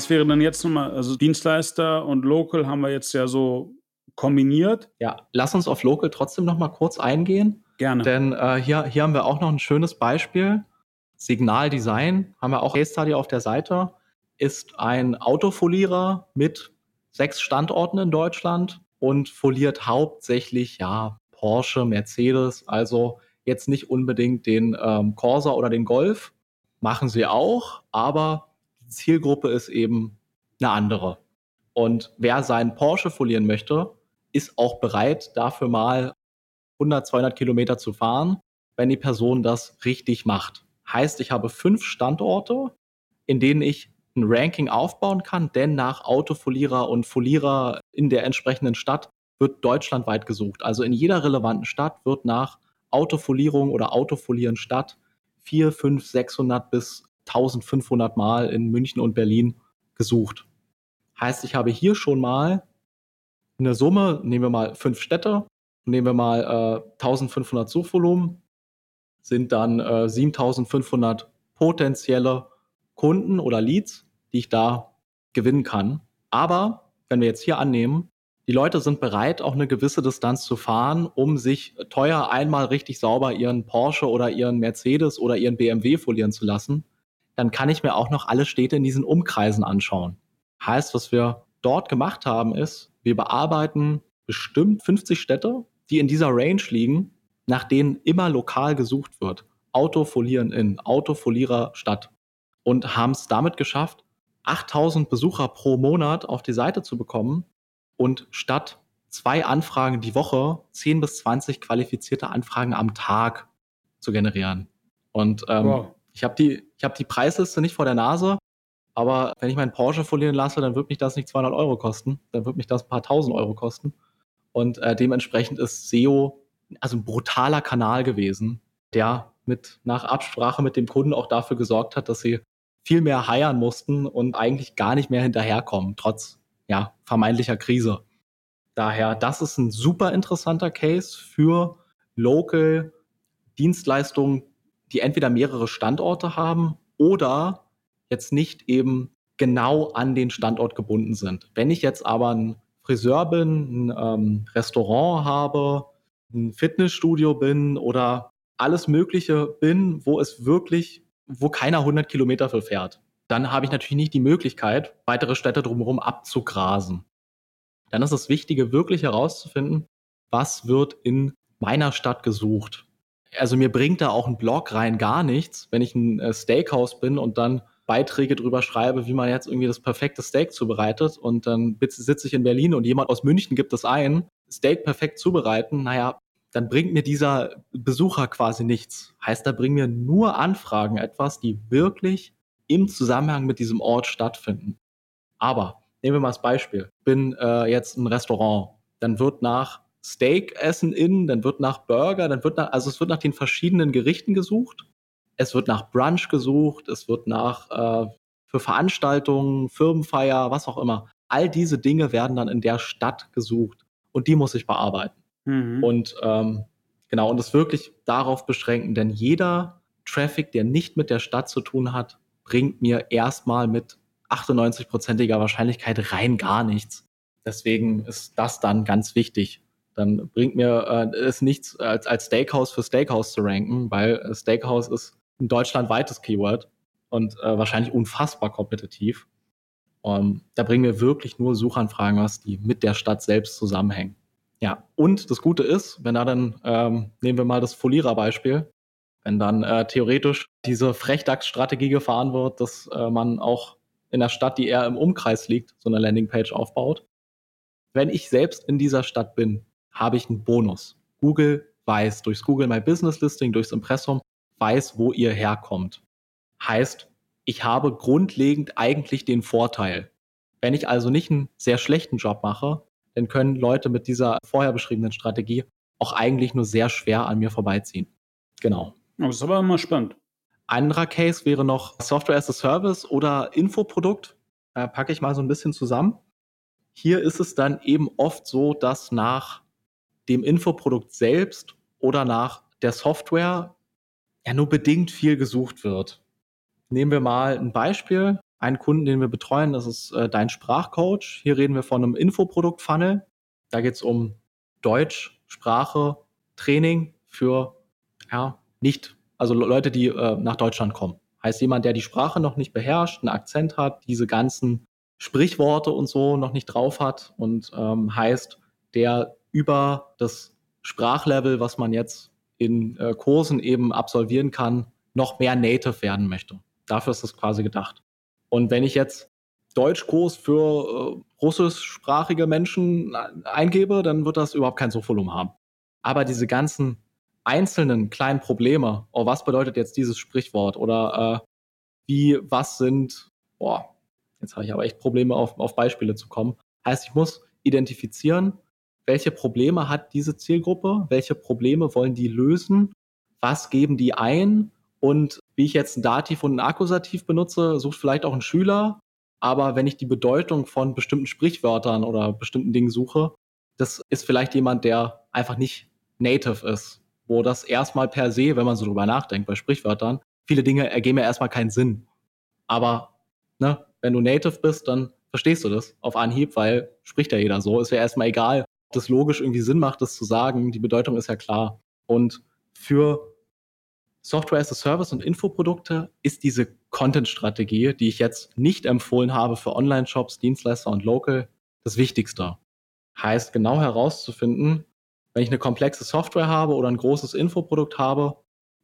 Was wäre dann jetzt nochmal, also Dienstleister und Local haben wir jetzt ja so kombiniert. Ja, lass uns auf Local trotzdem nochmal kurz eingehen. Gerne. Denn äh, hier, hier haben wir auch noch ein schönes Beispiel. Signal Design, haben wir auch Case Study auf der Seite, ist ein Autofolierer mit sechs Standorten in Deutschland und foliert hauptsächlich ja Porsche, Mercedes, also jetzt nicht unbedingt den ähm, Corsa oder den Golf, machen sie auch, aber Zielgruppe ist eben eine andere. Und wer seinen Porsche folieren möchte, ist auch bereit, dafür mal 100, 200 Kilometer zu fahren, wenn die Person das richtig macht. Heißt, ich habe fünf Standorte, in denen ich ein Ranking aufbauen kann, denn nach Autofolierer und Folierer in der entsprechenden Stadt wird deutschlandweit gesucht. Also in jeder relevanten Stadt wird nach Autofolierung oder Autofolieren Stadt 4, 5, 600 bis 1500 Mal in München und Berlin gesucht. Heißt, ich habe hier schon mal eine Summe, nehmen wir mal fünf Städte, nehmen wir mal äh, 1500 Suchvolumen, sind dann äh, 7500 potenzielle Kunden oder Leads, die ich da gewinnen kann. Aber wenn wir jetzt hier annehmen, die Leute sind bereit, auch eine gewisse Distanz zu fahren, um sich teuer einmal richtig sauber ihren Porsche oder ihren Mercedes oder ihren BMW folieren zu lassen, dann kann ich mir auch noch alle Städte in diesen Umkreisen anschauen. Heißt, was wir dort gemacht haben, ist, wir bearbeiten bestimmt 50 Städte, die in dieser Range liegen, nach denen immer lokal gesucht wird. Autofolieren in, Autofolierer Stadt. Und haben es damit geschafft, 8000 Besucher pro Monat auf die Seite zu bekommen und statt zwei Anfragen die Woche 10 bis 20 qualifizierte Anfragen am Tag zu generieren. Und ähm, wow. Ich habe die, hab die Preisliste nicht vor der Nase, aber wenn ich meinen Porsche folieren lasse, dann wird mich das nicht 200 Euro kosten, dann wird mich das ein paar tausend Euro kosten. Und äh, dementsprechend ist SEO also ein brutaler Kanal gewesen, der mit nach Absprache mit dem Kunden auch dafür gesorgt hat, dass sie viel mehr heiern mussten und eigentlich gar nicht mehr hinterherkommen, trotz ja, vermeintlicher Krise. Daher, das ist ein super interessanter Case für Local Dienstleistungen, die entweder mehrere Standorte haben oder jetzt nicht eben genau an den Standort gebunden sind. Wenn ich jetzt aber ein Friseur bin, ein ähm, Restaurant habe, ein Fitnessstudio bin oder alles Mögliche bin, wo es wirklich, wo keiner 100 Kilometer für fährt, dann habe ich natürlich nicht die Möglichkeit, weitere Städte drumherum abzugrasen. Dann ist das Wichtige, wirklich herauszufinden, was wird in meiner Stadt gesucht. Also mir bringt da auch ein Blog rein gar nichts, wenn ich ein äh, Steakhouse bin und dann Beiträge drüber schreibe, wie man jetzt irgendwie das perfekte Steak zubereitet und dann sitze ich in Berlin und jemand aus München gibt es ein, Steak perfekt zubereiten, naja, dann bringt mir dieser Besucher quasi nichts. Heißt, da bringen mir nur Anfragen etwas, die wirklich im Zusammenhang mit diesem Ort stattfinden. Aber nehmen wir mal das Beispiel. Bin äh, jetzt ein Restaurant, dann wird nach Steak essen in, dann wird nach Burger, dann wird nach, also es wird nach den verschiedenen Gerichten gesucht es wird nach Brunch gesucht, es wird nach äh, für Veranstaltungen, Firmenfeier, was auch immer. All diese Dinge werden dann in der Stadt gesucht und die muss ich bearbeiten. Mhm. Und ähm, genau, und es wirklich darauf beschränken, denn jeder Traffic, der nicht mit der Stadt zu tun hat, bringt mir erstmal mit 98-prozentiger Wahrscheinlichkeit rein gar nichts. Deswegen ist das dann ganz wichtig. Dann bringt mir äh, es nichts, als, als Steakhouse für Steakhouse zu ranken, weil Steakhouse ist ein deutschlandweites Keyword und äh, wahrscheinlich unfassbar kompetitiv. Um, ähm, da bringen wir wirklich nur Suchanfragen was, die mit der Stadt selbst zusammenhängen. Ja, und das Gute ist, wenn da dann, ähm, nehmen wir mal das Folierer-Beispiel, wenn dann äh, theoretisch diese Frechdachs-Strategie gefahren wird, dass äh, man auch in der Stadt, die eher im Umkreis liegt, so eine Landingpage aufbaut. Wenn ich selbst in dieser Stadt bin, habe ich einen Bonus. Google weiß durchs Google My Business Listing, durchs Impressum, weiß, wo ihr herkommt. Heißt, ich habe grundlegend eigentlich den Vorteil. Wenn ich also nicht einen sehr schlechten Job mache, dann können Leute mit dieser vorher beschriebenen Strategie auch eigentlich nur sehr schwer an mir vorbeiziehen. Genau. Das ist aber immer spannend. Ein anderer Case wäre noch Software as a Service oder Infoprodukt. Äh, packe ich mal so ein bisschen zusammen. Hier ist es dann eben oft so, dass nach dem Infoprodukt selbst oder nach der Software ja nur bedingt viel gesucht wird. Nehmen wir mal ein Beispiel. einen Kunden, den wir betreuen, das ist äh, dein Sprachcoach. Hier reden wir von einem Infoprodukt-Funnel. Da geht es um Deutsch, Sprache, Training für ja, nicht, also Leute, die äh, nach Deutschland kommen. Heißt jemand, der die Sprache noch nicht beherrscht, einen Akzent hat, diese ganzen Sprichworte und so noch nicht drauf hat und ähm, heißt, der über das Sprachlevel, was man jetzt in äh, Kursen eben absolvieren kann, noch mehr Native werden möchte. Dafür ist das quasi gedacht. Und wenn ich jetzt Deutschkurs für äh, russischsprachige Menschen eingebe, dann wird das überhaupt kein Suchvolumen haben. Aber diese ganzen einzelnen kleinen Probleme, oh, was bedeutet jetzt dieses Sprichwort oder äh, wie, was sind, boah, jetzt habe ich aber echt Probleme auf, auf Beispiele zu kommen. Heißt, ich muss identifizieren, welche Probleme hat diese Zielgruppe, welche Probleme wollen die lösen, was geben die ein und wie ich jetzt ein Dativ und ein Akkusativ benutze, sucht vielleicht auch ein Schüler. Aber wenn ich die Bedeutung von bestimmten Sprichwörtern oder bestimmten Dingen suche, das ist vielleicht jemand, der einfach nicht native ist, wo das erstmal per se, wenn man so drüber nachdenkt, bei Sprichwörtern, viele Dinge ergeben ja erstmal keinen Sinn. Aber ne, wenn du native bist, dann verstehst du das auf Anhieb, weil spricht ja jeder so. Ist ja erstmal egal, das logisch irgendwie Sinn macht, das zu sagen. Die Bedeutung ist ja klar. Und für Software as a Service und Infoprodukte ist diese Content-Strategie, die ich jetzt nicht empfohlen habe für Online-Shops, Dienstleister und Local, das Wichtigste. Heißt genau herauszufinden, wenn ich eine komplexe Software habe oder ein großes Infoprodukt habe,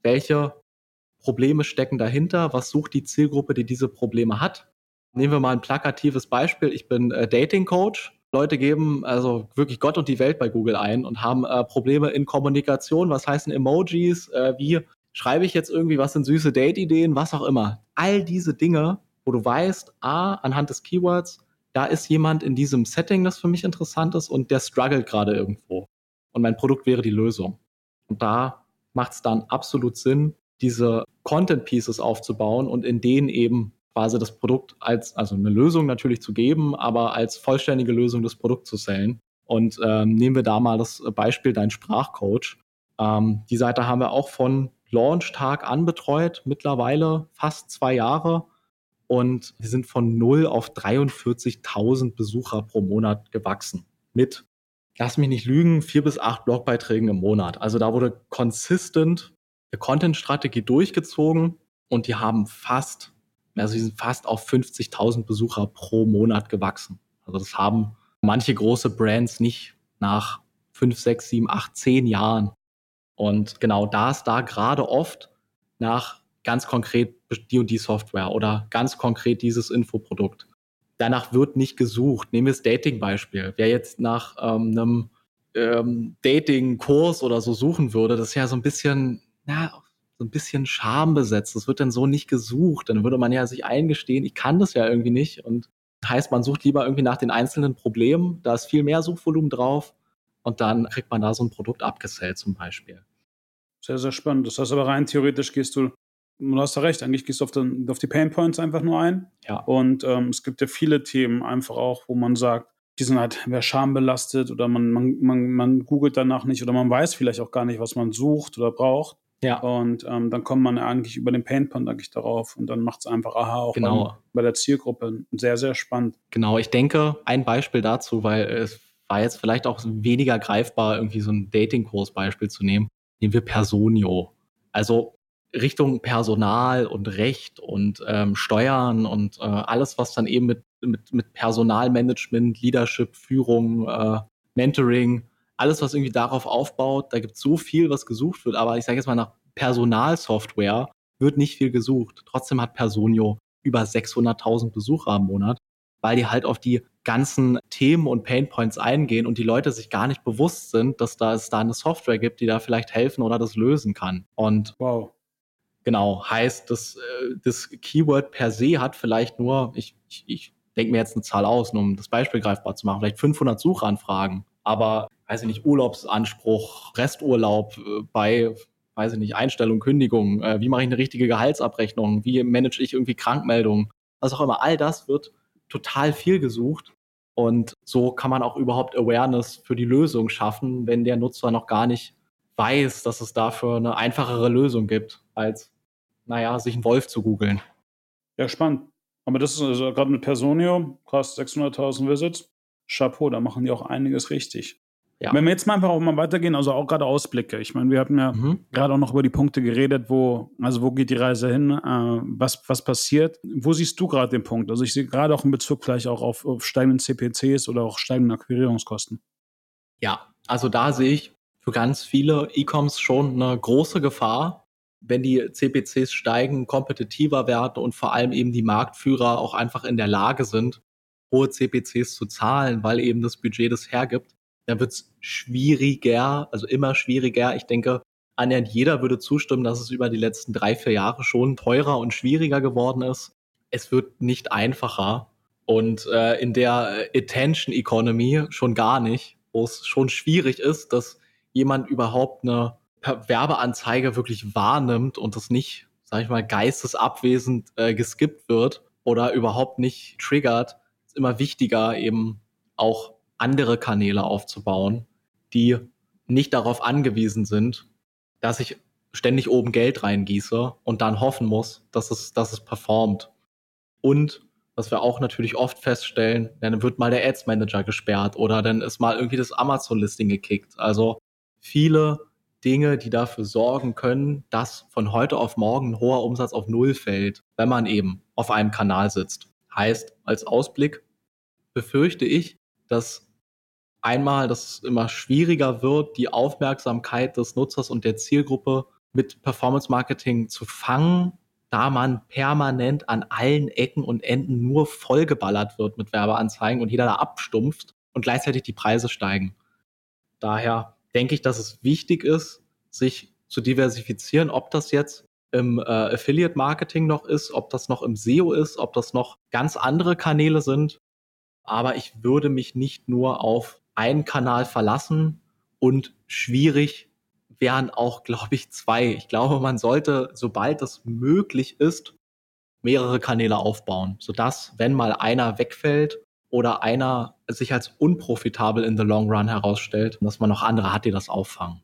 welche Probleme stecken dahinter, was sucht die Zielgruppe, die diese Probleme hat. Nehmen wir mal ein plakatives Beispiel. Ich bin äh, Dating Coach. Leute geben also wirklich Gott und die Welt bei Google ein und haben äh, Probleme in Kommunikation. Was heißen Emojis? Äh, wie schreibe ich jetzt irgendwie, was sind süße Date-Ideen, was auch immer. All diese Dinge, wo du weißt, A, anhand des Keywords, da ist jemand in diesem Setting, das für mich interessant ist und der struggelt gerade irgendwo. Und mein Produkt wäre die Lösung. Und da macht es dann absolut Sinn, diese Content Pieces aufzubauen und in denen eben quasi das Produkt als, also eine Lösung natürlich zu geben, aber als vollständige Lösung das Produkt zu sellen. Und ähm, nehmen wir da mal das Beispiel dein Sprachcoach. Ähm, die Seite haben wir auch von Launch-Tag an betreut, mittlerweile fast zwei Jahre. Und wir sind von 0 auf 43.000 Besucher pro Monat gewachsen. Mit, lass mich nicht lügen, vier bis acht Blogbeiträgen im Monat. Also da wurde consistent eine Content-Strategie durchgezogen und die haben fast, also sie sind fast auf 50.000 Besucher pro Monat gewachsen. Also das haben manche große Brands nicht nach fünf, sechs, sieben, acht, zehn Jahren und genau da ist da gerade oft nach ganz konkret die und die Software oder ganz konkret dieses Infoprodukt. Danach wird nicht gesucht. Nehmen wir das Dating-Beispiel. Wer jetzt nach ähm, einem ähm, Dating-Kurs oder so suchen würde, das ist ja so ein bisschen, na, so ein bisschen schambesetzt. Das wird dann so nicht gesucht. Dann würde man ja sich eingestehen, ich kann das ja irgendwie nicht. Und heißt, man sucht lieber irgendwie nach den einzelnen Problemen. Da ist viel mehr Suchvolumen drauf und dann kriegt man da so ein Produkt abgesellt zum Beispiel. Sehr, sehr spannend. Das heißt aber rein theoretisch gehst du, du hast ja recht, eigentlich gehst du auf, den, auf die Pain Points einfach nur ein. Ja. Und ähm, es gibt ja viele Themen einfach auch, wo man sagt, die sind halt wer schambelastet oder man, man, man, man googelt danach nicht oder man weiß vielleicht auch gar nicht, was man sucht oder braucht. Ja. Und ähm, dann kommt man eigentlich über den Painpoint eigentlich darauf und dann macht es einfach aha auch genau. bei, bei der Zielgruppe sehr, sehr spannend. Genau, ich denke, ein Beispiel dazu, weil es war jetzt vielleicht auch weniger greifbar, irgendwie so ein Dating-Kurs-Beispiel zu nehmen. Nehmen wir Personio. Also Richtung Personal und Recht und ähm, Steuern und äh, alles, was dann eben mit, mit, mit Personalmanagement, Leadership, Führung, äh, Mentoring, alles, was irgendwie darauf aufbaut, da gibt es so viel, was gesucht wird. Aber ich sage jetzt mal, nach Personalsoftware wird nicht viel gesucht. Trotzdem hat Personio über 600.000 Besucher am Monat weil die halt auf die ganzen Themen und Painpoints eingehen und die Leute sich gar nicht bewusst sind, dass da es da eine Software gibt, die da vielleicht helfen oder das lösen kann. Und wow. genau, heißt, das, äh, das Keyword per se hat vielleicht nur, ich, ich, ich denke mir jetzt eine Zahl aus, nur um das Beispiel greifbar zu machen, vielleicht 500 Suchanfragen, aber weiß ich nicht, Urlaubsanspruch, Resturlaub äh, bei weiß ich nicht, Einstellung, Kündigung, äh, wie mache ich eine richtige Gehaltsabrechnung, wie manage ich irgendwie Krankmeldungen, was auch immer, all das wird total viel gesucht. Und so kann man auch überhaupt Awareness für die Lösung schaffen, wenn der Nutzer noch gar nicht weiß, dass es dafür eine einfachere Lösung gibt, als, naja, sich einen Wolf zu googeln. Ja, spannend. Aber das ist also gerade mit Personio, krass, 600.000 Visits. Chapeau, da machen die auch einiges richtig. Ja. Wenn wir jetzt mal einfach auch mal weitergehen, also auch gerade Ausblicke. Ich meine, wir hatten ja mhm. gerade auch noch über die Punkte geredet, wo, also wo geht die Reise hin, äh, was, was passiert. Wo siehst du gerade den Punkt? Also ich sehe gerade auch in Bezug gleich auch auf, auf steigenden CPCs oder auch steigenden Akquirierungskosten. Ja, also da sehe ich für ganz viele E-Coms schon eine große Gefahr, wenn die CPCs steigen, kompetitiver werden und vor allem eben die Marktführer auch einfach in der Lage sind, hohe CPCs zu zahlen, weil eben das Budget das hergibt, dann wird es schwieriger, also immer schwieriger. Ich denke, annähernd jeder würde zustimmen, dass es über die letzten drei, vier Jahre schon teurer und schwieriger geworden ist. Es wird nicht einfacher und äh, in der Attention Economy schon gar nicht, wo es schon schwierig ist, dass jemand überhaupt eine Werbeanzeige wirklich wahrnimmt und das nicht, sag ich mal, geistesabwesend äh, geskippt wird oder überhaupt nicht triggert, ist immer wichtiger, eben auch andere Kanäle aufzubauen, die nicht darauf angewiesen sind, dass ich ständig oben Geld reingieße und dann hoffen muss, dass es, dass es performt. Und was wir auch natürlich oft feststellen, dann wird mal der Ads Manager gesperrt oder dann ist mal irgendwie das Amazon Listing gekickt. Also viele Dinge, die dafür sorgen können, dass von heute auf morgen ein hoher Umsatz auf Null fällt, wenn man eben auf einem Kanal sitzt. Heißt, als Ausblick befürchte ich, dass einmal, dass es immer schwieriger wird, die Aufmerksamkeit des Nutzers und der Zielgruppe mit Performance Marketing zu fangen, da man permanent an allen Ecken und Enden nur vollgeballert wird mit Werbeanzeigen und jeder da abstumpft und gleichzeitig die Preise steigen. Daher denke ich, dass es wichtig ist, sich zu diversifizieren, ob das jetzt im äh, Affiliate Marketing noch ist, ob das noch im SEO ist, ob das noch ganz andere Kanäle sind. Aber ich würde mich nicht nur auf einen Kanal verlassen und schwierig wären auch, glaube ich, zwei. Ich glaube, man sollte, sobald es möglich ist, mehrere Kanäle aufbauen, sodass, wenn mal einer wegfällt, oder einer sich als unprofitabel in the long run herausstellt, dass man noch andere hat, die das auffangen.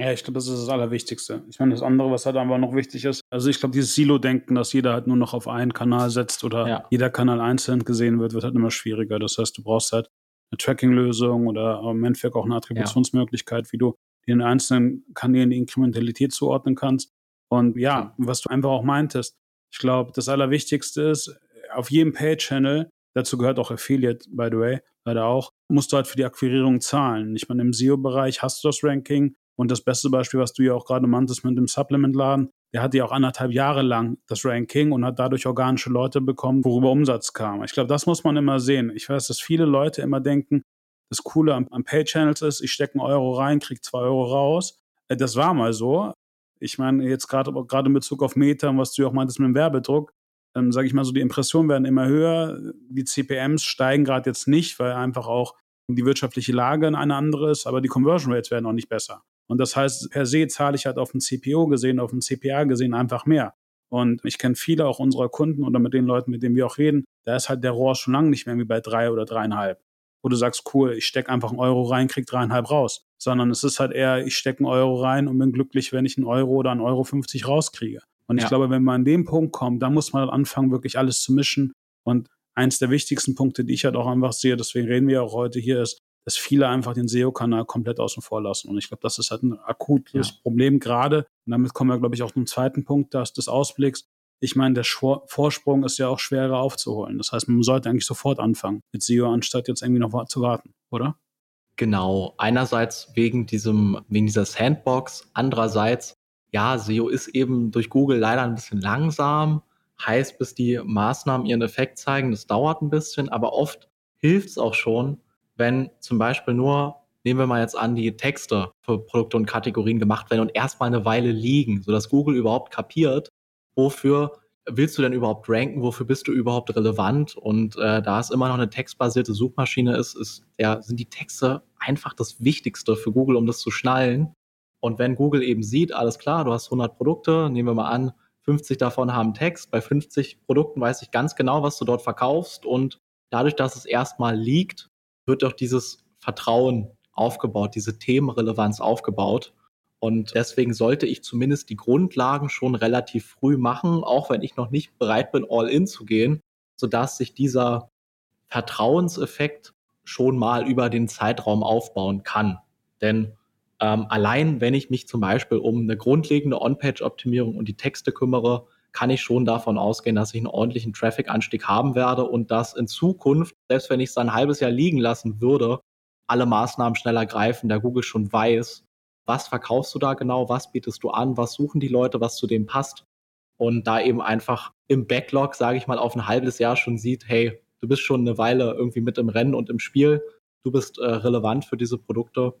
Ja, ich glaube, das ist das Allerwichtigste. Ich meine, das andere, was halt einfach noch wichtig ist, also ich glaube, dieses Silo-Denken, dass jeder halt nur noch auf einen Kanal setzt oder ja. jeder Kanal einzeln gesehen wird, wird halt immer schwieriger. Das heißt, du brauchst halt eine Tracking-Lösung oder im Endeffekt auch eine Attributionsmöglichkeit, ja. wie du den einzelnen Kanälen die Inkrementalität zuordnen kannst. Und ja, was du einfach auch meintest, ich glaube, das Allerwichtigste ist, auf jedem Pay-Channel Dazu gehört auch Affiliate, by the way, leider auch. Musst du halt für die Akquirierung zahlen. Ich meine, im SEO-Bereich hast du das Ranking. Und das beste Beispiel, was du ja auch gerade meintest mit dem Supplement-Laden, der hatte ja auch anderthalb Jahre lang das Ranking und hat dadurch organische Leute bekommen, worüber Umsatz kam. Ich glaube, das muss man immer sehen. Ich weiß, dass viele Leute immer denken, das Coole am, am Pay-Channels ist, ich stecke einen Euro rein, kriege zwei Euro raus. Äh, das war mal so. Ich meine, jetzt gerade in Bezug auf Meta, was du ja auch meintest mit dem Werbedruck, ähm, sage ich mal so, die Impressionen werden immer höher. Die CPMs steigen gerade jetzt nicht, weil einfach auch die wirtschaftliche Lage eine andere ist, aber die Conversion Rates werden auch nicht besser. Und das heißt, per se zahle ich halt auf ein CPO gesehen, auf ein CPA gesehen einfach mehr. Und ich kenne viele auch unserer Kunden oder mit den Leuten, mit denen wir auch reden, da ist halt der Rohr schon lange nicht mehr wie bei drei oder dreieinhalb. Wo du sagst, cool, ich stecke einfach einen Euro rein, krieg dreieinhalb raus. Sondern es ist halt eher, ich stecke einen Euro rein und bin glücklich, wenn ich einen Euro oder einen Euro 50 rauskriege. Und ich ja. glaube, wenn man an dem Punkt kommt, dann muss man anfangen, wirklich alles zu mischen. Und eins der wichtigsten Punkte, die ich halt auch einfach sehe, deswegen reden wir auch heute hier, ist, dass viele einfach den SEO-Kanal komplett außen vor lassen. Und ich glaube, das ist halt ein akutes ja. Problem gerade. Und damit kommen wir, glaube ich, auch zum zweiten Punkt das, des Ausblicks. Ich meine, der Schwor Vorsprung ist ja auch schwerer aufzuholen. Das heißt, man sollte eigentlich sofort anfangen mit SEO, anstatt jetzt irgendwie noch zu warten, oder? Genau. Einerseits wegen diesem, wegen dieser Sandbox. Andererseits ja, SEO ist eben durch Google leider ein bisschen langsam. Heißt, bis die Maßnahmen ihren Effekt zeigen, das dauert ein bisschen, aber oft hilft es auch schon, wenn zum Beispiel nur, nehmen wir mal jetzt an, die Texte für Produkte und Kategorien gemacht werden und erstmal eine Weile liegen, sodass Google überhaupt kapiert, wofür willst du denn überhaupt ranken, wofür bist du überhaupt relevant? Und äh, da es immer noch eine textbasierte Suchmaschine ist, ist ja, sind die Texte einfach das Wichtigste für Google, um das zu schnallen. Und wenn Google eben sieht, alles klar, du hast 100 Produkte, nehmen wir mal an, 50 davon haben Text, bei 50 Produkten weiß ich ganz genau, was du dort verkaufst und dadurch, dass es erstmal liegt, wird doch dieses Vertrauen aufgebaut, diese Themenrelevanz aufgebaut. Und deswegen sollte ich zumindest die Grundlagen schon relativ früh machen, auch wenn ich noch nicht bereit bin, all in zu gehen, sodass sich dieser Vertrauenseffekt schon mal über den Zeitraum aufbauen kann. Denn ähm, allein wenn ich mich zum Beispiel um eine grundlegende On-Page-Optimierung und die Texte kümmere, kann ich schon davon ausgehen, dass ich einen ordentlichen Traffic-Anstieg haben werde und dass in Zukunft, selbst wenn ich es ein halbes Jahr liegen lassen würde, alle Maßnahmen schneller greifen, da Google schon weiß, was verkaufst du da genau, was bietest du an, was suchen die Leute, was zu dem passt und da eben einfach im Backlog, sage ich mal, auf ein halbes Jahr schon sieht, hey, du bist schon eine Weile irgendwie mit im Rennen und im Spiel, du bist äh, relevant für diese Produkte.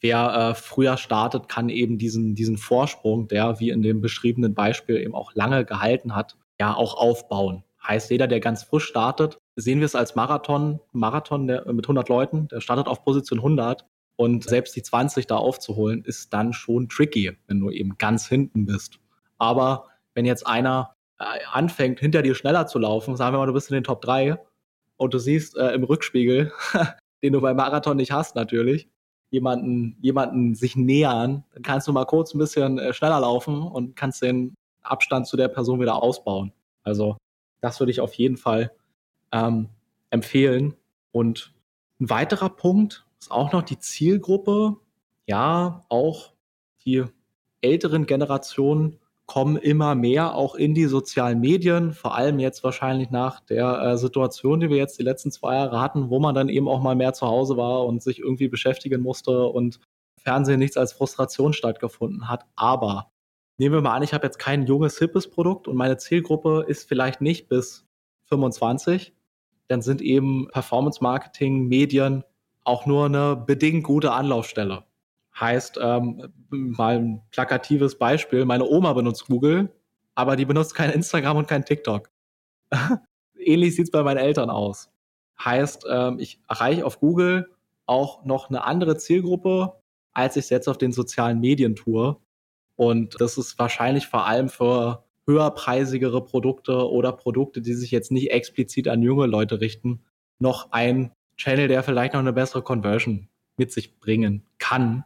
Wer äh, früher startet, kann eben diesen, diesen Vorsprung, der wie in dem beschriebenen Beispiel eben auch lange gehalten hat, ja auch aufbauen. Heißt, jeder, der ganz frisch startet, sehen wir es als Marathon, Marathon der, mit 100 Leuten, der startet auf Position 100 und selbst die 20 da aufzuholen, ist dann schon tricky, wenn du eben ganz hinten bist. Aber wenn jetzt einer äh, anfängt, hinter dir schneller zu laufen, sagen wir mal, du bist in den Top 3 und du siehst äh, im Rückspiegel, den du beim Marathon nicht hast natürlich, jemanden, jemanden sich nähern, dann kannst du mal kurz ein bisschen äh, schneller laufen und kannst den Abstand zu der Person wieder ausbauen. Also das würde ich auf jeden Fall ähm, empfehlen. Und ein weiterer Punkt ist auch noch die Zielgruppe. Ja, auch die älteren Generationen kommen immer mehr auch in die sozialen Medien, vor allem jetzt wahrscheinlich nach der äh, Situation, die wir jetzt die letzten zwei Jahre hatten, wo man dann eben auch mal mehr zu Hause war und sich irgendwie beschäftigen musste und Fernsehen nichts als Frustration stattgefunden hat. Aber nehmen wir mal an, ich habe jetzt kein junges, hippes Produkt und meine Zielgruppe ist vielleicht nicht bis 25, dann sind eben Performance Marketing, Medien auch nur eine bedingt gute Anlaufstelle. Heißt, ähm, mal ein plakatives Beispiel, meine Oma benutzt Google, aber die benutzt kein Instagram und kein TikTok. Ähnlich sieht es bei meinen Eltern aus. Heißt, ähm, ich erreiche auf Google auch noch eine andere Zielgruppe, als ich es jetzt auf den sozialen Medien tue. Und das ist wahrscheinlich vor allem für höherpreisigere Produkte oder Produkte, die sich jetzt nicht explizit an junge Leute richten, noch ein Channel, der vielleicht noch eine bessere Conversion mit sich bringen kann,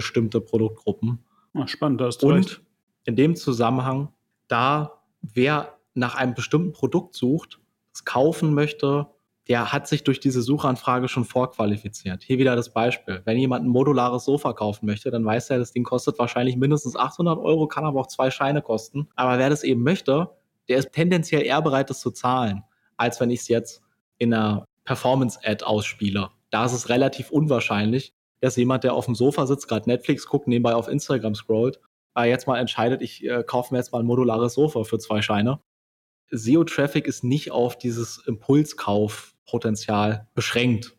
bestimmte Produktgruppen. Ach, spannend, da du Und recht. in dem Zusammenhang, da wer nach einem bestimmten Produkt sucht, es kaufen möchte, der hat sich durch diese Suchanfrage schon vorqualifiziert. Hier wieder das Beispiel. Wenn jemand ein modulares Sofa kaufen möchte, dann weiß er, das Ding kostet wahrscheinlich mindestens 800 Euro, kann aber auch zwei Scheine kosten. Aber wer das eben möchte, der ist tendenziell eher bereit, das zu zahlen, als wenn ich es jetzt in einer Performance-Ad ausspiele. Da ist es relativ unwahrscheinlich, dass jemand, der auf dem Sofa sitzt, gerade Netflix guckt, nebenbei auf Instagram scrollt, äh, jetzt mal entscheidet, ich äh, kaufe mir jetzt mal ein modulares Sofa für zwei Scheine. SEO-Traffic ist nicht auf dieses Impulskaufpotenzial beschränkt.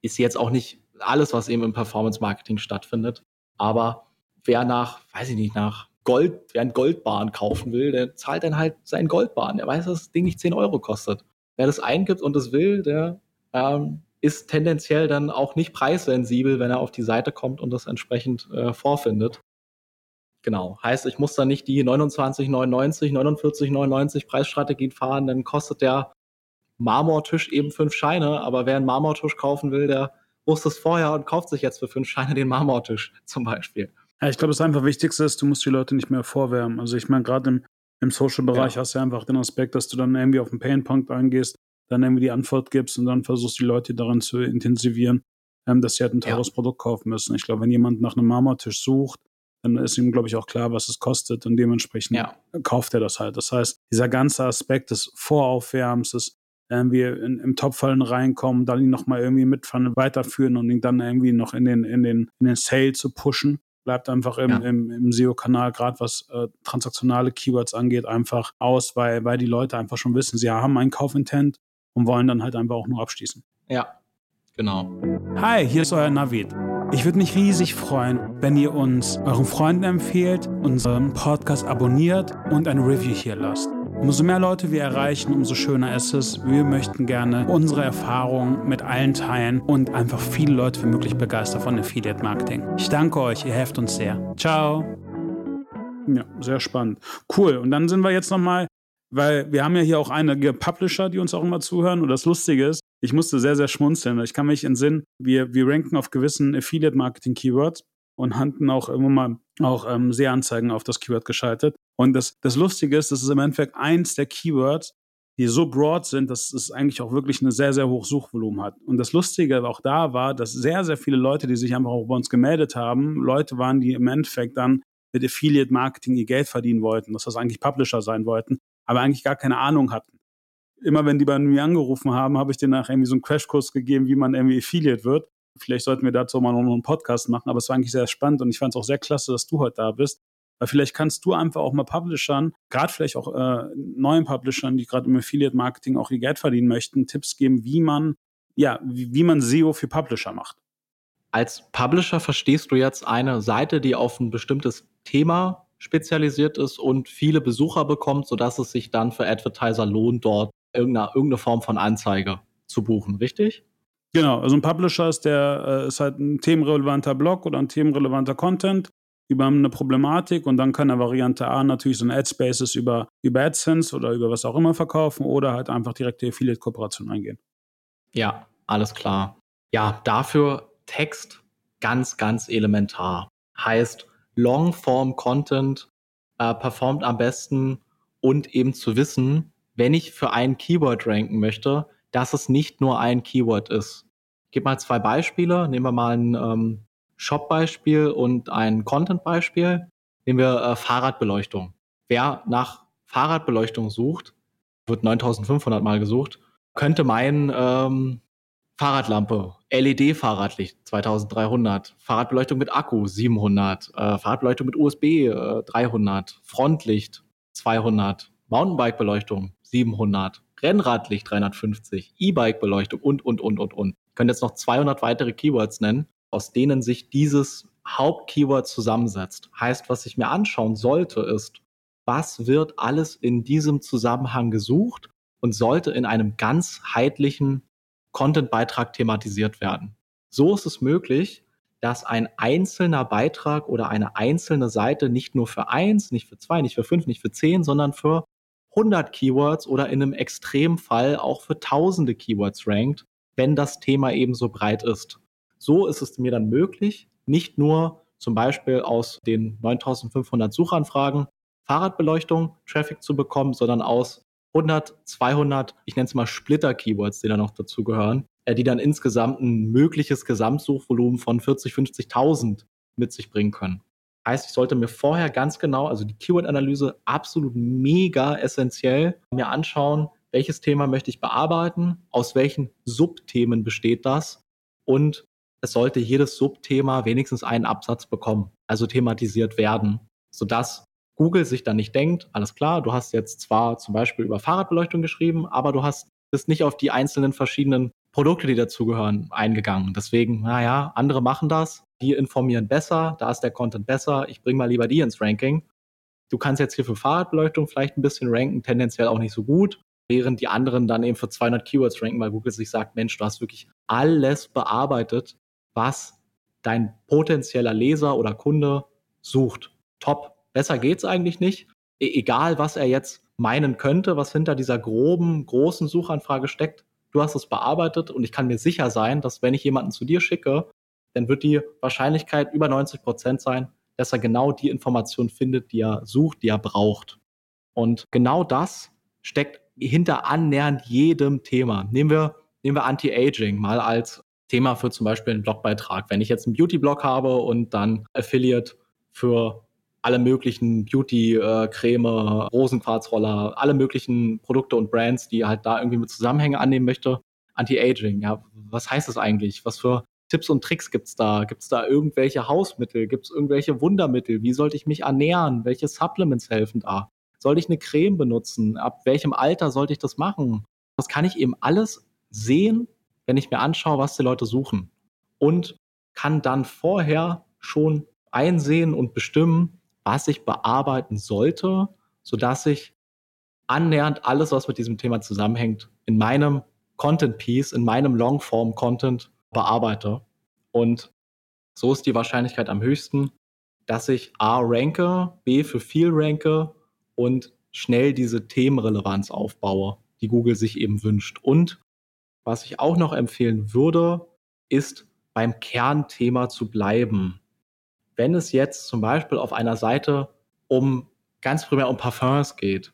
Ist jetzt auch nicht alles, was eben im Performance-Marketing stattfindet. Aber wer nach, weiß ich nicht, nach Gold, wer ein Goldbahn kaufen will, der zahlt dann halt seinen Goldbahn. Der weiß, dass das Ding nicht 10 Euro kostet. Wer das eingibt und das will, der ähm, ist tendenziell dann auch nicht preissensibel, wenn er auf die Seite kommt und das entsprechend äh, vorfindet. Genau. Heißt, ich muss dann nicht die 29,99, 49,99 Preisstrategien fahren, dann kostet der Marmortisch eben fünf Scheine, aber wer einen Marmortisch kaufen will, der wusste es vorher und kauft sich jetzt für fünf Scheine den Marmortisch zum Beispiel. Ja, ich glaube, das einfach Wichtigste ist, du musst die Leute nicht mehr vorwärmen. Also ich meine, gerade im, im Social-Bereich ja. hast du einfach den Aspekt, dass du dann irgendwie auf den Pain-Punkt eingehst dann irgendwie die Antwort gibst und dann versuchst die Leute daran zu intensivieren, ähm, dass sie halt ein teures ja. Produkt kaufen müssen. Ich glaube, wenn jemand nach einem Marmortisch sucht, dann ist ihm, glaube ich, auch klar, was es kostet und dementsprechend ja. kauft er das halt. Das heißt, dieser ganze Aspekt des Voraufwärms, des irgendwie in, im Topfallen reinkommen, dann ihn nochmal irgendwie mitfahren, weiterführen und ihn dann irgendwie noch in den, in den, in den Sale zu pushen, bleibt einfach im, ja. im, im SEO-Kanal, gerade was äh, transaktionale Keywords angeht, einfach aus, weil, weil die Leute einfach schon wissen, sie haben einen Kaufintent und wollen dann halt einfach auch nur abschließen. Ja, genau. Hi, hier ist euer Navid. Ich würde mich riesig freuen, wenn ihr uns euren Freunden empfehlt, unseren Podcast abonniert und ein Review hier lasst. Umso mehr Leute wir erreichen, umso schöner ist es. Wir möchten gerne unsere Erfahrungen mit allen teilen und einfach viele Leute wie möglich begeistern von Affiliate Marketing. Ich danke euch, ihr helft uns sehr. Ciao. Ja, sehr spannend. Cool. Und dann sind wir jetzt nochmal weil wir haben ja hier auch einige Publisher, die uns auch immer zuhören. Und das Lustige ist, ich musste sehr, sehr schmunzeln. Ich kann mich entsinnen, wir, wir ranken auf gewissen Affiliate-Marketing-Keywords und hatten auch immer mal auch ähm, Sehanzeigen auf das Keyword geschaltet. Und das, das Lustige ist, das ist im Endeffekt eins der Keywords, die so broad sind, dass es eigentlich auch wirklich eine sehr, sehr hohes Suchvolumen hat. Und das Lustige auch da war, dass sehr, sehr viele Leute, die sich einfach auch bei uns gemeldet haben, Leute waren, die im Endeffekt dann mit Affiliate Marketing ihr Geld verdienen wollten, dass das eigentlich Publisher sein wollten, aber eigentlich gar keine Ahnung hatten. Immer wenn die bei mir angerufen haben, habe ich denen nach irgendwie so einen Crashkurs gegeben, wie man irgendwie Affiliate wird. Vielleicht sollten wir dazu mal noch einen Podcast machen, aber es war eigentlich sehr spannend und ich fand es auch sehr klasse, dass du heute da bist, weil vielleicht kannst du einfach auch mal Publishern, gerade vielleicht auch äh, neuen Publishern, die gerade im Affiliate-Marketing auch ihr Geld verdienen möchten, Tipps geben, wie man, ja, wie, wie man SEO für Publisher macht. Als Publisher verstehst du jetzt eine Seite, die auf ein bestimmtes Thema spezialisiert ist und viele Besucher bekommt, sodass es sich dann für Advertiser lohnt, dort irgendeine, irgendeine Form von Anzeige zu buchen, richtig? Genau, also ein Publisher ist der äh, ist halt ein themenrelevanter Blog oder ein themenrelevanter Content über eine Problematik und dann kann er Variante A natürlich so ein Ad-Spaces über, über AdSense oder über was auch immer verkaufen oder halt einfach direkt die Affiliate-Kooperation eingehen. Ja, alles klar. Ja, dafür Text ganz, ganz elementar. Heißt, Long-Form-Content äh, performt am besten und eben zu wissen, wenn ich für ein Keyword ranken möchte, dass es nicht nur ein Keyword ist. Ich gebe mal zwei Beispiele. Nehmen wir mal ein ähm, Shop-Beispiel und ein Content-Beispiel. Nehmen wir äh, Fahrradbeleuchtung. Wer nach Fahrradbeleuchtung sucht, wird 9500 Mal gesucht, könnte meinen, ähm, Fahrradlampe, LED-Fahrradlicht 2300, Fahrradbeleuchtung mit Akku 700, äh, Fahrradbeleuchtung mit USB äh, 300, Frontlicht 200, Mountainbike-Beleuchtung 700, Rennradlicht 350, E-Bike-Beleuchtung und, und, und, und, und. Ich könnte jetzt noch 200 weitere Keywords nennen aus denen sich dieses Hauptkeyword zusammensetzt. Heißt, was ich mir anschauen sollte, ist, was wird alles in diesem Zusammenhang gesucht und sollte in einem ganzheitlichen Content-Beitrag thematisiert werden. So ist es möglich, dass ein einzelner Beitrag oder eine einzelne Seite nicht nur für eins, nicht für zwei, nicht für fünf, nicht für zehn, sondern für 100 Keywords oder in einem Extremfall auch für tausende Keywords rankt, wenn das Thema eben so breit ist. So ist es mir dann möglich, nicht nur zum Beispiel aus den 9500 Suchanfragen Fahrradbeleuchtung Traffic zu bekommen, sondern aus 100, 200, ich nenne es mal Splitter-Keywords, die da noch dazugehören, äh, die dann insgesamt ein mögliches Gesamtsuchvolumen von 40, 50.000 mit sich bringen können. Heißt, ich sollte mir vorher ganz genau, also die Keyword-Analyse absolut mega essentiell, mir anschauen, welches Thema möchte ich bearbeiten, aus welchen Subthemen besteht das und es sollte jedes Subthema wenigstens einen Absatz bekommen, also thematisiert werden, sodass Google sich dann nicht denkt, alles klar, du hast jetzt zwar zum Beispiel über Fahrradbeleuchtung geschrieben, aber du hast bist nicht auf die einzelnen verschiedenen Produkte, die dazugehören, eingegangen. Deswegen, naja, andere machen das, die informieren besser, da ist der Content besser, ich bringe mal lieber die ins Ranking. Du kannst jetzt hier für Fahrradbeleuchtung vielleicht ein bisschen ranken, tendenziell auch nicht so gut, während die anderen dann eben für 200 Keywords ranken, weil Google sich sagt, Mensch, du hast wirklich alles bearbeitet, was dein potenzieller Leser oder Kunde sucht. Top. Besser geht's eigentlich nicht. E egal, was er jetzt meinen könnte, was hinter dieser groben, großen Suchanfrage steckt. Du hast es bearbeitet und ich kann mir sicher sein, dass wenn ich jemanden zu dir schicke, dann wird die Wahrscheinlichkeit über 90 Prozent sein, dass er genau die Information findet, die er sucht, die er braucht. Und genau das steckt hinter annähernd jedem Thema. Nehmen wir, nehmen wir Anti-Aging mal als Thema für zum Beispiel einen Blogbeitrag. Wenn ich jetzt einen Beauty-Blog habe und dann Affiliate für alle möglichen Beauty-Creme, Rosenquarzroller, alle möglichen Produkte und Brands, die halt da irgendwie mit Zusammenhänge annehmen möchte. Anti-Aging, ja, was heißt das eigentlich? Was für Tipps und Tricks gibt's da? Gibt's da irgendwelche Hausmittel? Gibt's irgendwelche Wundermittel? Wie sollte ich mich ernähren? Welche Supplements helfen da? Sollte ich eine Creme benutzen? Ab welchem Alter sollte ich das machen? Das kann ich eben alles sehen wenn ich mir anschaue, was die Leute suchen und kann dann vorher schon einsehen und bestimmen, was ich bearbeiten sollte, sodass ich annähernd alles, was mit diesem Thema zusammenhängt, in meinem Content Piece, in meinem Longform Content bearbeite. Und so ist die Wahrscheinlichkeit am höchsten, dass ich A ranke, B für viel ranke und schnell diese Themenrelevanz aufbaue, die Google sich eben wünscht. Und was ich auch noch empfehlen würde, ist beim Kernthema zu bleiben. Wenn es jetzt zum Beispiel auf einer Seite um ganz primär um Parfums geht,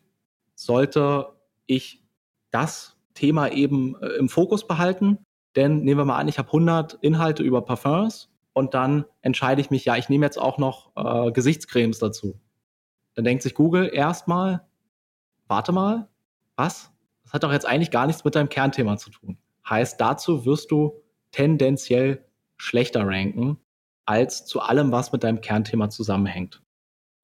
sollte ich das Thema eben äh, im Fokus behalten. Denn nehmen wir mal an, ich habe 100 Inhalte über Parfums und dann entscheide ich mich, ja, ich nehme jetzt auch noch äh, Gesichtscremes dazu. Dann denkt sich Google erstmal, warte mal, was? Das hat doch jetzt eigentlich gar nichts mit deinem Kernthema zu tun. Heißt, dazu wirst du tendenziell schlechter ranken als zu allem, was mit deinem Kernthema zusammenhängt.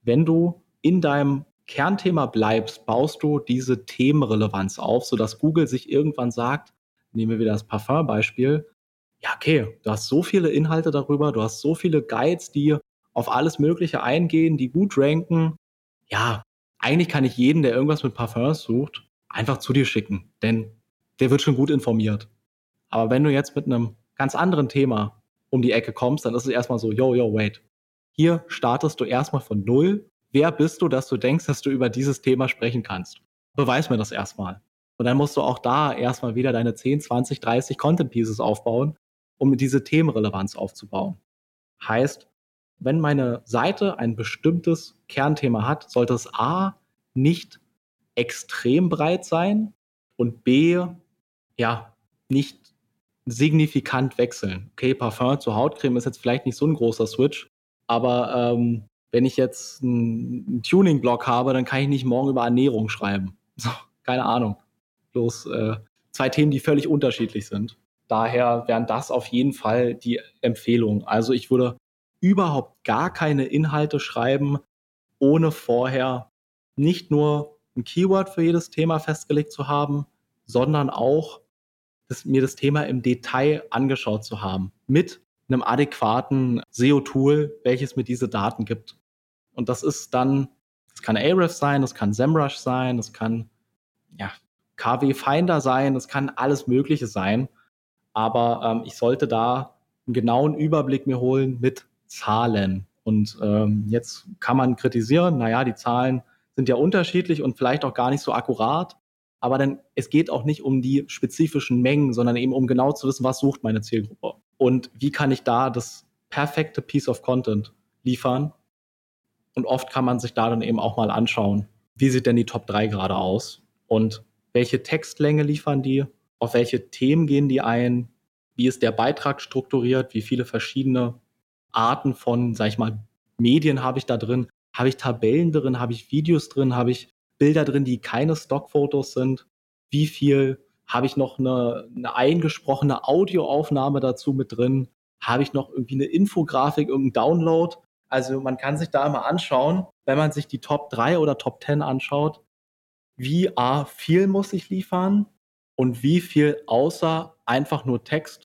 Wenn du in deinem Kernthema bleibst, baust du diese Themenrelevanz auf, sodass Google sich irgendwann sagt, nehmen wir wieder das Parfum-Beispiel, ja, okay, du hast so viele Inhalte darüber, du hast so viele Guides, die auf alles Mögliche eingehen, die gut ranken. Ja, eigentlich kann ich jeden, der irgendwas mit Parfums sucht, einfach zu dir schicken, denn der wird schon gut informiert. Aber wenn du jetzt mit einem ganz anderen Thema um die Ecke kommst, dann ist es erstmal so, yo, yo, wait. Hier startest du erstmal von null. Wer bist du, dass du denkst, dass du über dieses Thema sprechen kannst? Beweis mir das erstmal. Und dann musst du auch da erstmal wieder deine 10, 20, 30 Content Pieces aufbauen, um diese Themenrelevanz aufzubauen. Heißt, wenn meine Seite ein bestimmtes Kernthema hat, sollte es A nicht extrem breit sein und B ja nicht signifikant wechseln. Okay, Parfum zu Hautcreme ist jetzt vielleicht nicht so ein großer Switch, aber ähm, wenn ich jetzt einen Tuning-Blog habe, dann kann ich nicht morgen über Ernährung schreiben. So, keine Ahnung. Bloß äh, zwei Themen, die völlig unterschiedlich sind. Daher wären das auf jeden Fall die Empfehlungen. Also ich würde überhaupt gar keine Inhalte schreiben, ohne vorher nicht nur ein Keyword für jedes Thema festgelegt zu haben, sondern auch das, mir das Thema im Detail angeschaut zu haben. Mit einem adäquaten SEO-Tool, welches mir diese Daten gibt. Und das ist dann, das kann Ahrefs sein, das kann SEMrush sein, das kann ja, KW Finder sein, das kann alles Mögliche sein. Aber ähm, ich sollte da einen genauen Überblick mir holen mit Zahlen. Und ähm, jetzt kann man kritisieren, naja, die Zahlen sind ja unterschiedlich und vielleicht auch gar nicht so akkurat. Aber dann, es geht auch nicht um die spezifischen Mengen, sondern eben um genau zu wissen, was sucht meine Zielgruppe. Und wie kann ich da das perfekte Piece of Content liefern? Und oft kann man sich da dann eben auch mal anschauen, wie sieht denn die Top 3 gerade aus? Und welche Textlänge liefern die? Auf welche Themen gehen die ein? Wie ist der Beitrag strukturiert? Wie viele verschiedene Arten von, sag ich mal, Medien habe ich da drin? Habe ich Tabellen drin? Habe ich Videos drin? Habe ich Bilder drin, die keine Stockfotos sind? Wie viel habe ich noch eine, eine eingesprochene Audioaufnahme dazu mit drin? Habe ich noch irgendwie eine Infografik, irgendeinen Download? Also man kann sich da immer anschauen, wenn man sich die Top 3 oder Top 10 anschaut, wie A, viel muss ich liefern und wie viel außer einfach nur Text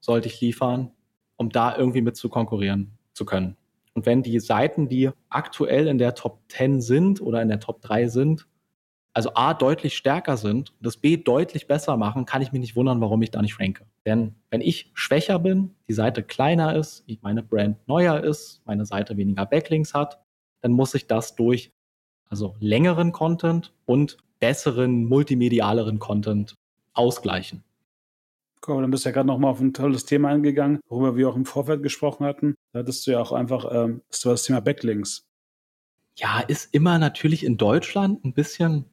sollte ich liefern, um da irgendwie mit zu konkurrieren zu können. Und wenn die Seiten, die aktuell in der Top 10 sind oder in der Top 3 sind, also A deutlich stärker sind und das B deutlich besser machen, kann ich mich nicht wundern, warum ich da nicht ranke. Denn wenn ich schwächer bin, die Seite kleiner ist, meine Brand neuer ist, meine Seite weniger Backlinks hat, dann muss ich das durch also längeren Content und besseren, multimedialeren Content ausgleichen. Cool, dann bist du ja gerade nochmal auf ein tolles Thema eingegangen, worüber wir auch im Vorfeld gesprochen hatten. Da hattest du ja auch einfach ähm, das, Thema Backlinks. Ja, ist immer natürlich in Deutschland ein bisschen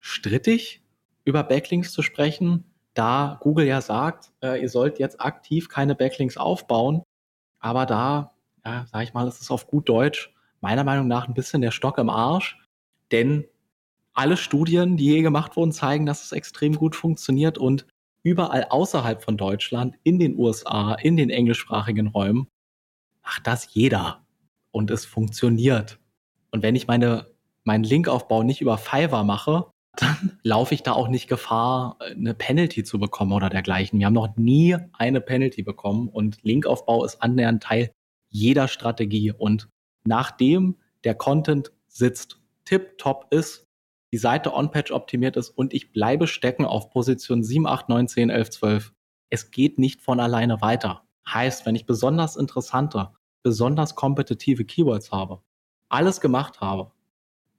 strittig, über Backlinks zu sprechen, da Google ja sagt, äh, ihr sollt jetzt aktiv keine Backlinks aufbauen. Aber da, ja, sag ich mal, ist es auf gut Deutsch meiner Meinung nach ein bisschen der Stock im Arsch. Denn alle Studien, die je gemacht wurden, zeigen, dass es extrem gut funktioniert und überall außerhalb von Deutschland, in den USA, in den englischsprachigen Räumen, macht das jeder. Und es funktioniert. Und wenn ich meine, meinen Linkaufbau nicht über Fiverr mache, dann laufe ich da auch nicht Gefahr, eine Penalty zu bekommen oder dergleichen. Wir haben noch nie eine Penalty bekommen und Linkaufbau ist annähernd Teil jeder Strategie. Und nachdem der Content sitzt, tip top ist, die Seite on-patch optimiert ist und ich bleibe stecken auf Position 7, 8, 9, 10, 11, 12. Es geht nicht von alleine weiter. Heißt, wenn ich besonders interessante, besonders kompetitive Keywords habe, alles gemacht habe,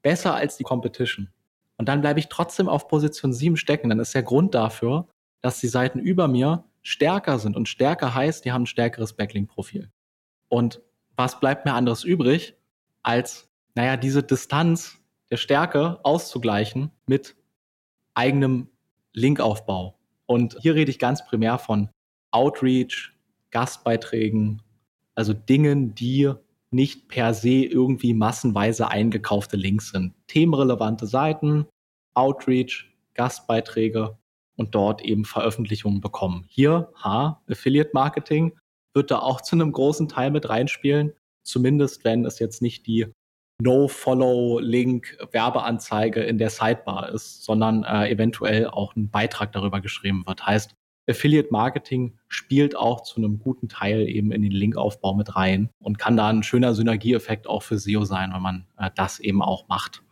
besser als die Competition, und dann bleibe ich trotzdem auf Position 7 stecken, dann ist der Grund dafür, dass die Seiten über mir stärker sind. Und stärker heißt, die haben ein stärkeres Backlink-Profil. Und was bleibt mir anderes übrig, als, naja, diese Distanz der Stärke auszugleichen mit eigenem Linkaufbau. Und hier rede ich ganz primär von Outreach, Gastbeiträgen, also Dingen, die nicht per se irgendwie massenweise eingekaufte Links sind. Themenrelevante Seiten, Outreach, Gastbeiträge und dort eben Veröffentlichungen bekommen. Hier, H, Affiliate Marketing, wird da auch zu einem großen Teil mit reinspielen. Zumindest wenn es jetzt nicht die No-Follow-Link-Werbeanzeige in der Sidebar ist, sondern äh, eventuell auch ein Beitrag darüber geschrieben wird. Heißt, Affiliate Marketing spielt auch zu einem guten Teil eben in den Linkaufbau mit rein und kann da ein schöner Synergieeffekt auch für SEO sein, wenn man äh, das eben auch macht.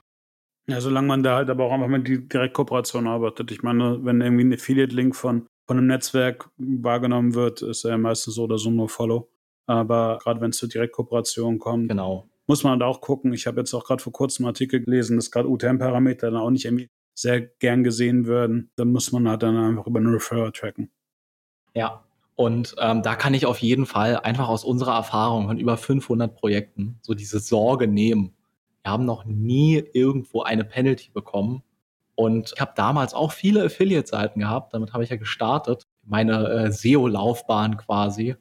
Ja, solange man da halt aber auch einfach mit die Direktkooperation arbeitet. Ich meine, wenn irgendwie ein Affiliate-Link von, von einem Netzwerk wahrgenommen wird, ist er ja meistens so oder so nur Follow. Aber gerade wenn es zur Direktkooperation kommt, genau. muss man halt auch gucken. Ich habe jetzt auch gerade vor kurzem einen Artikel gelesen, dass gerade UTM-Parameter dann auch nicht irgendwie sehr gern gesehen würden, dann muss man halt dann einfach über einen Referrer tracken. Ja, und ähm, da kann ich auf jeden Fall einfach aus unserer Erfahrung von über 500 Projekten so diese Sorge nehmen. Wir haben noch nie irgendwo eine Penalty bekommen. Und ich habe damals auch viele Affiliate-Seiten gehabt. Damit habe ich ja gestartet, meine äh, SEO-Laufbahn quasi.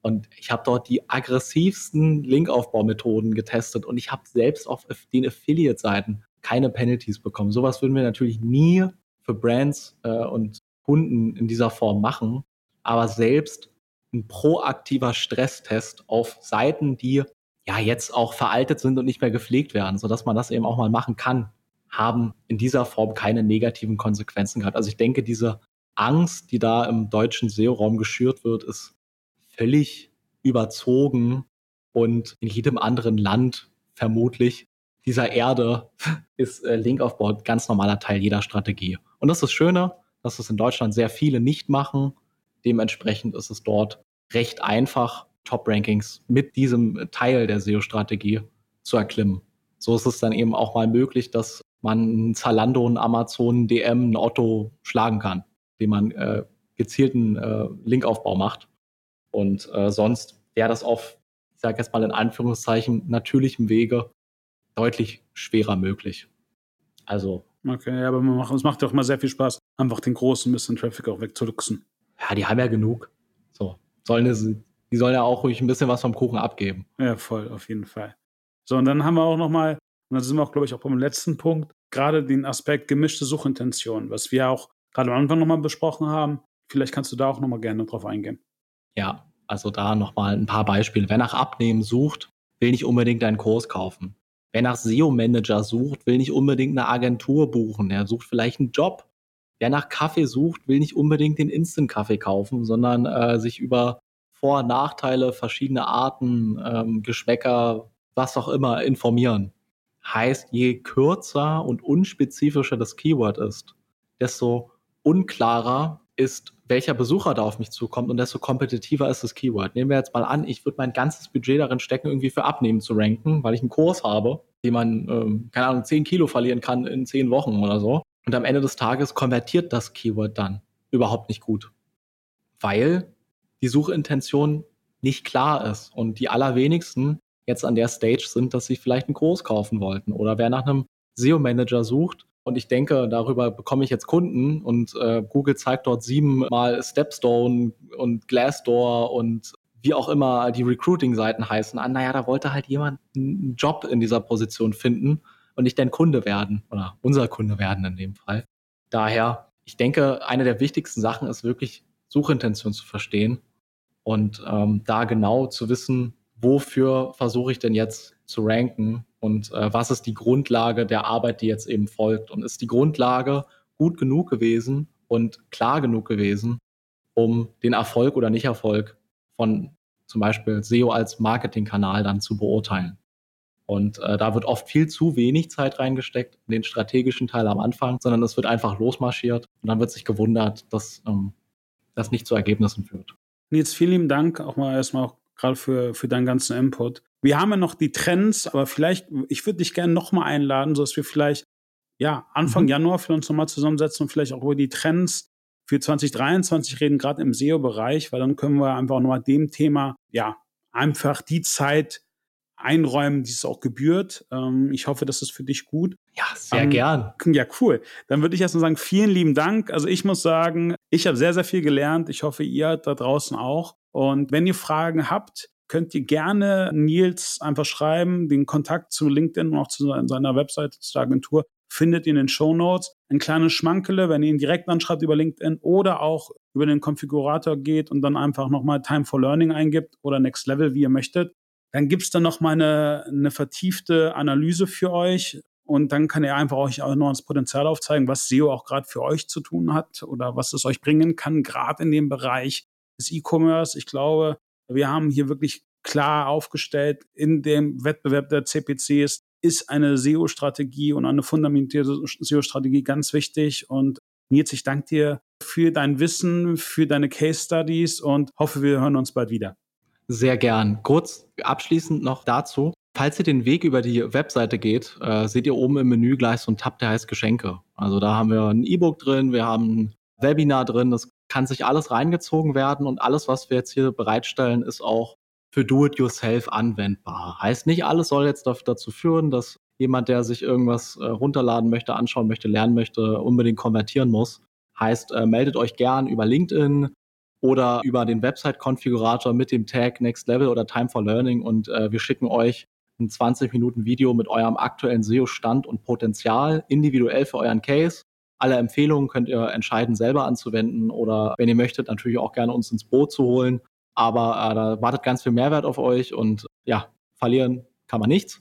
Und ich habe dort die aggressivsten Linkaufbaumethoden getestet. Und ich habe selbst auf den Affiliate-Seiten keine Penalties bekommen. Sowas würden wir natürlich nie für Brands äh, und Kunden in dieser Form machen. Aber selbst ein proaktiver Stresstest auf Seiten, die ja jetzt auch veraltet sind und nicht mehr gepflegt werden, sodass man das eben auch mal machen kann, haben in dieser Form keine negativen Konsequenzen gehabt. Also ich denke, diese Angst, die da im deutschen SEO-Raum geschürt wird, ist völlig überzogen und in jedem anderen Land vermutlich dieser Erde ist äh, Linkaufbau ganz normaler Teil jeder Strategie. Und das ist das Schöne, dass es in Deutschland sehr viele nicht machen. Dementsprechend ist es dort recht einfach, Top-Rankings mit diesem Teil der SEO-Strategie zu erklimmen. So ist es dann eben auch mal möglich, dass man Zalando, ein Amazon, DM, ein Otto schlagen kann, indem man äh, gezielten äh, Linkaufbau macht. Und äh, sonst wäre das auf, ich sage jetzt mal in Anführungszeichen, natürlichem Wege deutlich schwerer möglich. Also. Okay, aber macht, es macht ja auch mal sehr viel Spaß, einfach den großen bisschen Traffic auch wegzuluxen. Ja, die haben ja genug. So. Sollen es, die sollen ja auch ruhig ein bisschen was vom Kuchen abgeben. Ja, voll, auf jeden Fall. So, und dann haben wir auch nochmal, und da sind wir auch, glaube ich, auch beim letzten Punkt, gerade den Aspekt gemischte Suchintention, was wir auch gerade am Anfang nochmal besprochen haben. Vielleicht kannst du da auch nochmal gerne drauf eingehen. Ja, also da nochmal ein paar Beispiele. Wer nach Abnehmen sucht, will nicht unbedingt einen Kurs kaufen. Wer nach SEO-Manager sucht, will nicht unbedingt eine Agentur buchen. Er sucht vielleicht einen Job. Wer nach Kaffee sucht, will nicht unbedingt den Instant-Kaffee kaufen, sondern äh, sich über Vor- und Nachteile, verschiedene Arten, ähm, Geschmäcker, was auch immer informieren. Heißt, je kürzer und unspezifischer das Keyword ist, desto unklarer ist, welcher Besucher da auf mich zukommt und desto kompetitiver ist das Keyword. Nehmen wir jetzt mal an, ich würde mein ganzes Budget darin stecken, irgendwie für Abnehmen zu ranken, weil ich einen Kurs habe, den man, ähm, keine Ahnung, 10 Kilo verlieren kann in 10 Wochen oder so. Und am Ende des Tages konvertiert das Keyword dann überhaupt nicht gut, weil die Suchintention nicht klar ist und die allerwenigsten jetzt an der Stage sind, dass sie vielleicht einen Kurs kaufen wollten. Oder wer nach einem SEO-Manager sucht, und ich denke, darüber bekomme ich jetzt Kunden und äh, Google zeigt dort siebenmal Stepstone und Glassdoor und wie auch immer die Recruiting-Seiten heißen an. Naja, da wollte halt jemand einen Job in dieser Position finden und nicht dein Kunde werden oder unser Kunde werden in dem Fall. Daher, ich denke, eine der wichtigsten Sachen ist wirklich Suchintention zu verstehen und ähm, da genau zu wissen, wofür versuche ich denn jetzt zu ranken und äh, was ist die Grundlage der Arbeit, die jetzt eben folgt. Und ist die Grundlage gut genug gewesen und klar genug gewesen, um den Erfolg oder Nicht-Erfolg von zum Beispiel SEO als Marketingkanal dann zu beurteilen. Und äh, da wird oft viel zu wenig Zeit reingesteckt in den strategischen Teil am Anfang, sondern es wird einfach losmarschiert und dann wird sich gewundert, dass ähm, das nicht zu Ergebnissen führt. Nils, vielen lieben Dank auch mal erstmal auch gerade für, für deinen ganzen Input. Wir haben ja noch die Trends, aber vielleicht, ich würde dich gerne nochmal einladen, sodass wir vielleicht, ja, Anfang mhm. Januar für uns nochmal zusammensetzen und vielleicht auch über die Trends für 2023 reden, gerade im SEO-Bereich, weil dann können wir einfach nochmal dem Thema, ja, einfach die Zeit einräumen, die es auch gebührt. Ähm, ich hoffe, das ist für dich gut. Ja, sehr um, gern. Ja, cool. Dann würde ich erst mal sagen, vielen lieben Dank. Also ich muss sagen, ich habe sehr, sehr viel gelernt. Ich hoffe, ihr da draußen auch. Und wenn ihr Fragen habt, könnt ihr gerne Nils einfach schreiben. Den Kontakt zu LinkedIn und auch zu seiner Webseite, zur Agentur, findet ihr in den Show Notes. Ein kleines Schmankele, wenn ihr ihn direkt anschreibt über LinkedIn oder auch über den Konfigurator geht und dann einfach nochmal Time for Learning eingibt oder Next Level, wie ihr möchtet. Dann gibt's dann nochmal eine, eine vertiefte Analyse für euch. Und dann kann er einfach euch auch noch das Potenzial aufzeigen, was SEO auch gerade für euch zu tun hat oder was es euch bringen kann, gerade in dem Bereich des E-Commerce. Ich glaube, wir haben hier wirklich klar aufgestellt, in dem Wettbewerb der CPCs ist eine SEO-Strategie und eine fundamentierte SEO-Strategie ganz wichtig. Und Nils, ich danke dir für dein Wissen, für deine Case Studies und hoffe, wir hören uns bald wieder. Sehr gern. Kurz abschließend noch dazu. Falls ihr den Weg über die Webseite geht, äh, seht ihr oben im Menü gleich so einen Tab, der heißt Geschenke. Also da haben wir ein E-Book drin, wir haben ein Webinar drin, das kann sich alles reingezogen werden und alles, was wir jetzt hier bereitstellen, ist auch für Do-it-yourself anwendbar. Heißt nicht, alles soll jetzt dazu führen, dass jemand, der sich irgendwas äh, runterladen möchte, anschauen möchte, lernen möchte, unbedingt konvertieren muss. Heißt, äh, meldet euch gern über LinkedIn oder über den Website-Konfigurator mit dem Tag Next Level oder Time for Learning und äh, wir schicken euch ein 20 Minuten Video mit eurem aktuellen SEO-Stand und Potenzial individuell für euren Case. Alle Empfehlungen könnt ihr entscheiden, selber anzuwenden oder wenn ihr möchtet, natürlich auch gerne uns ins Boot zu holen aber äh, da wartet ganz viel Mehrwert auf euch und ja, verlieren kann man nichts.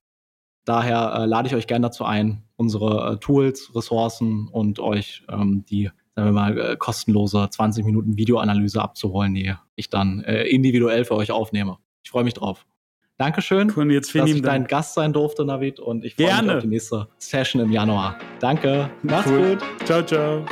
Daher äh, lade ich euch gerne dazu ein, unsere äh, Tools, Ressourcen und euch ähm, die, sagen wir mal, äh, kostenlose 20 Minuten Videoanalyse abzuholen, die ich dann äh, individuell für euch aufnehme. Ich freue mich drauf. Dankeschön, cool, jetzt dass ich dein Gast sein durfte, Navid, und ich freue mich auf die nächste Session im Januar. Danke, mach's cool. gut. Ciao, ciao.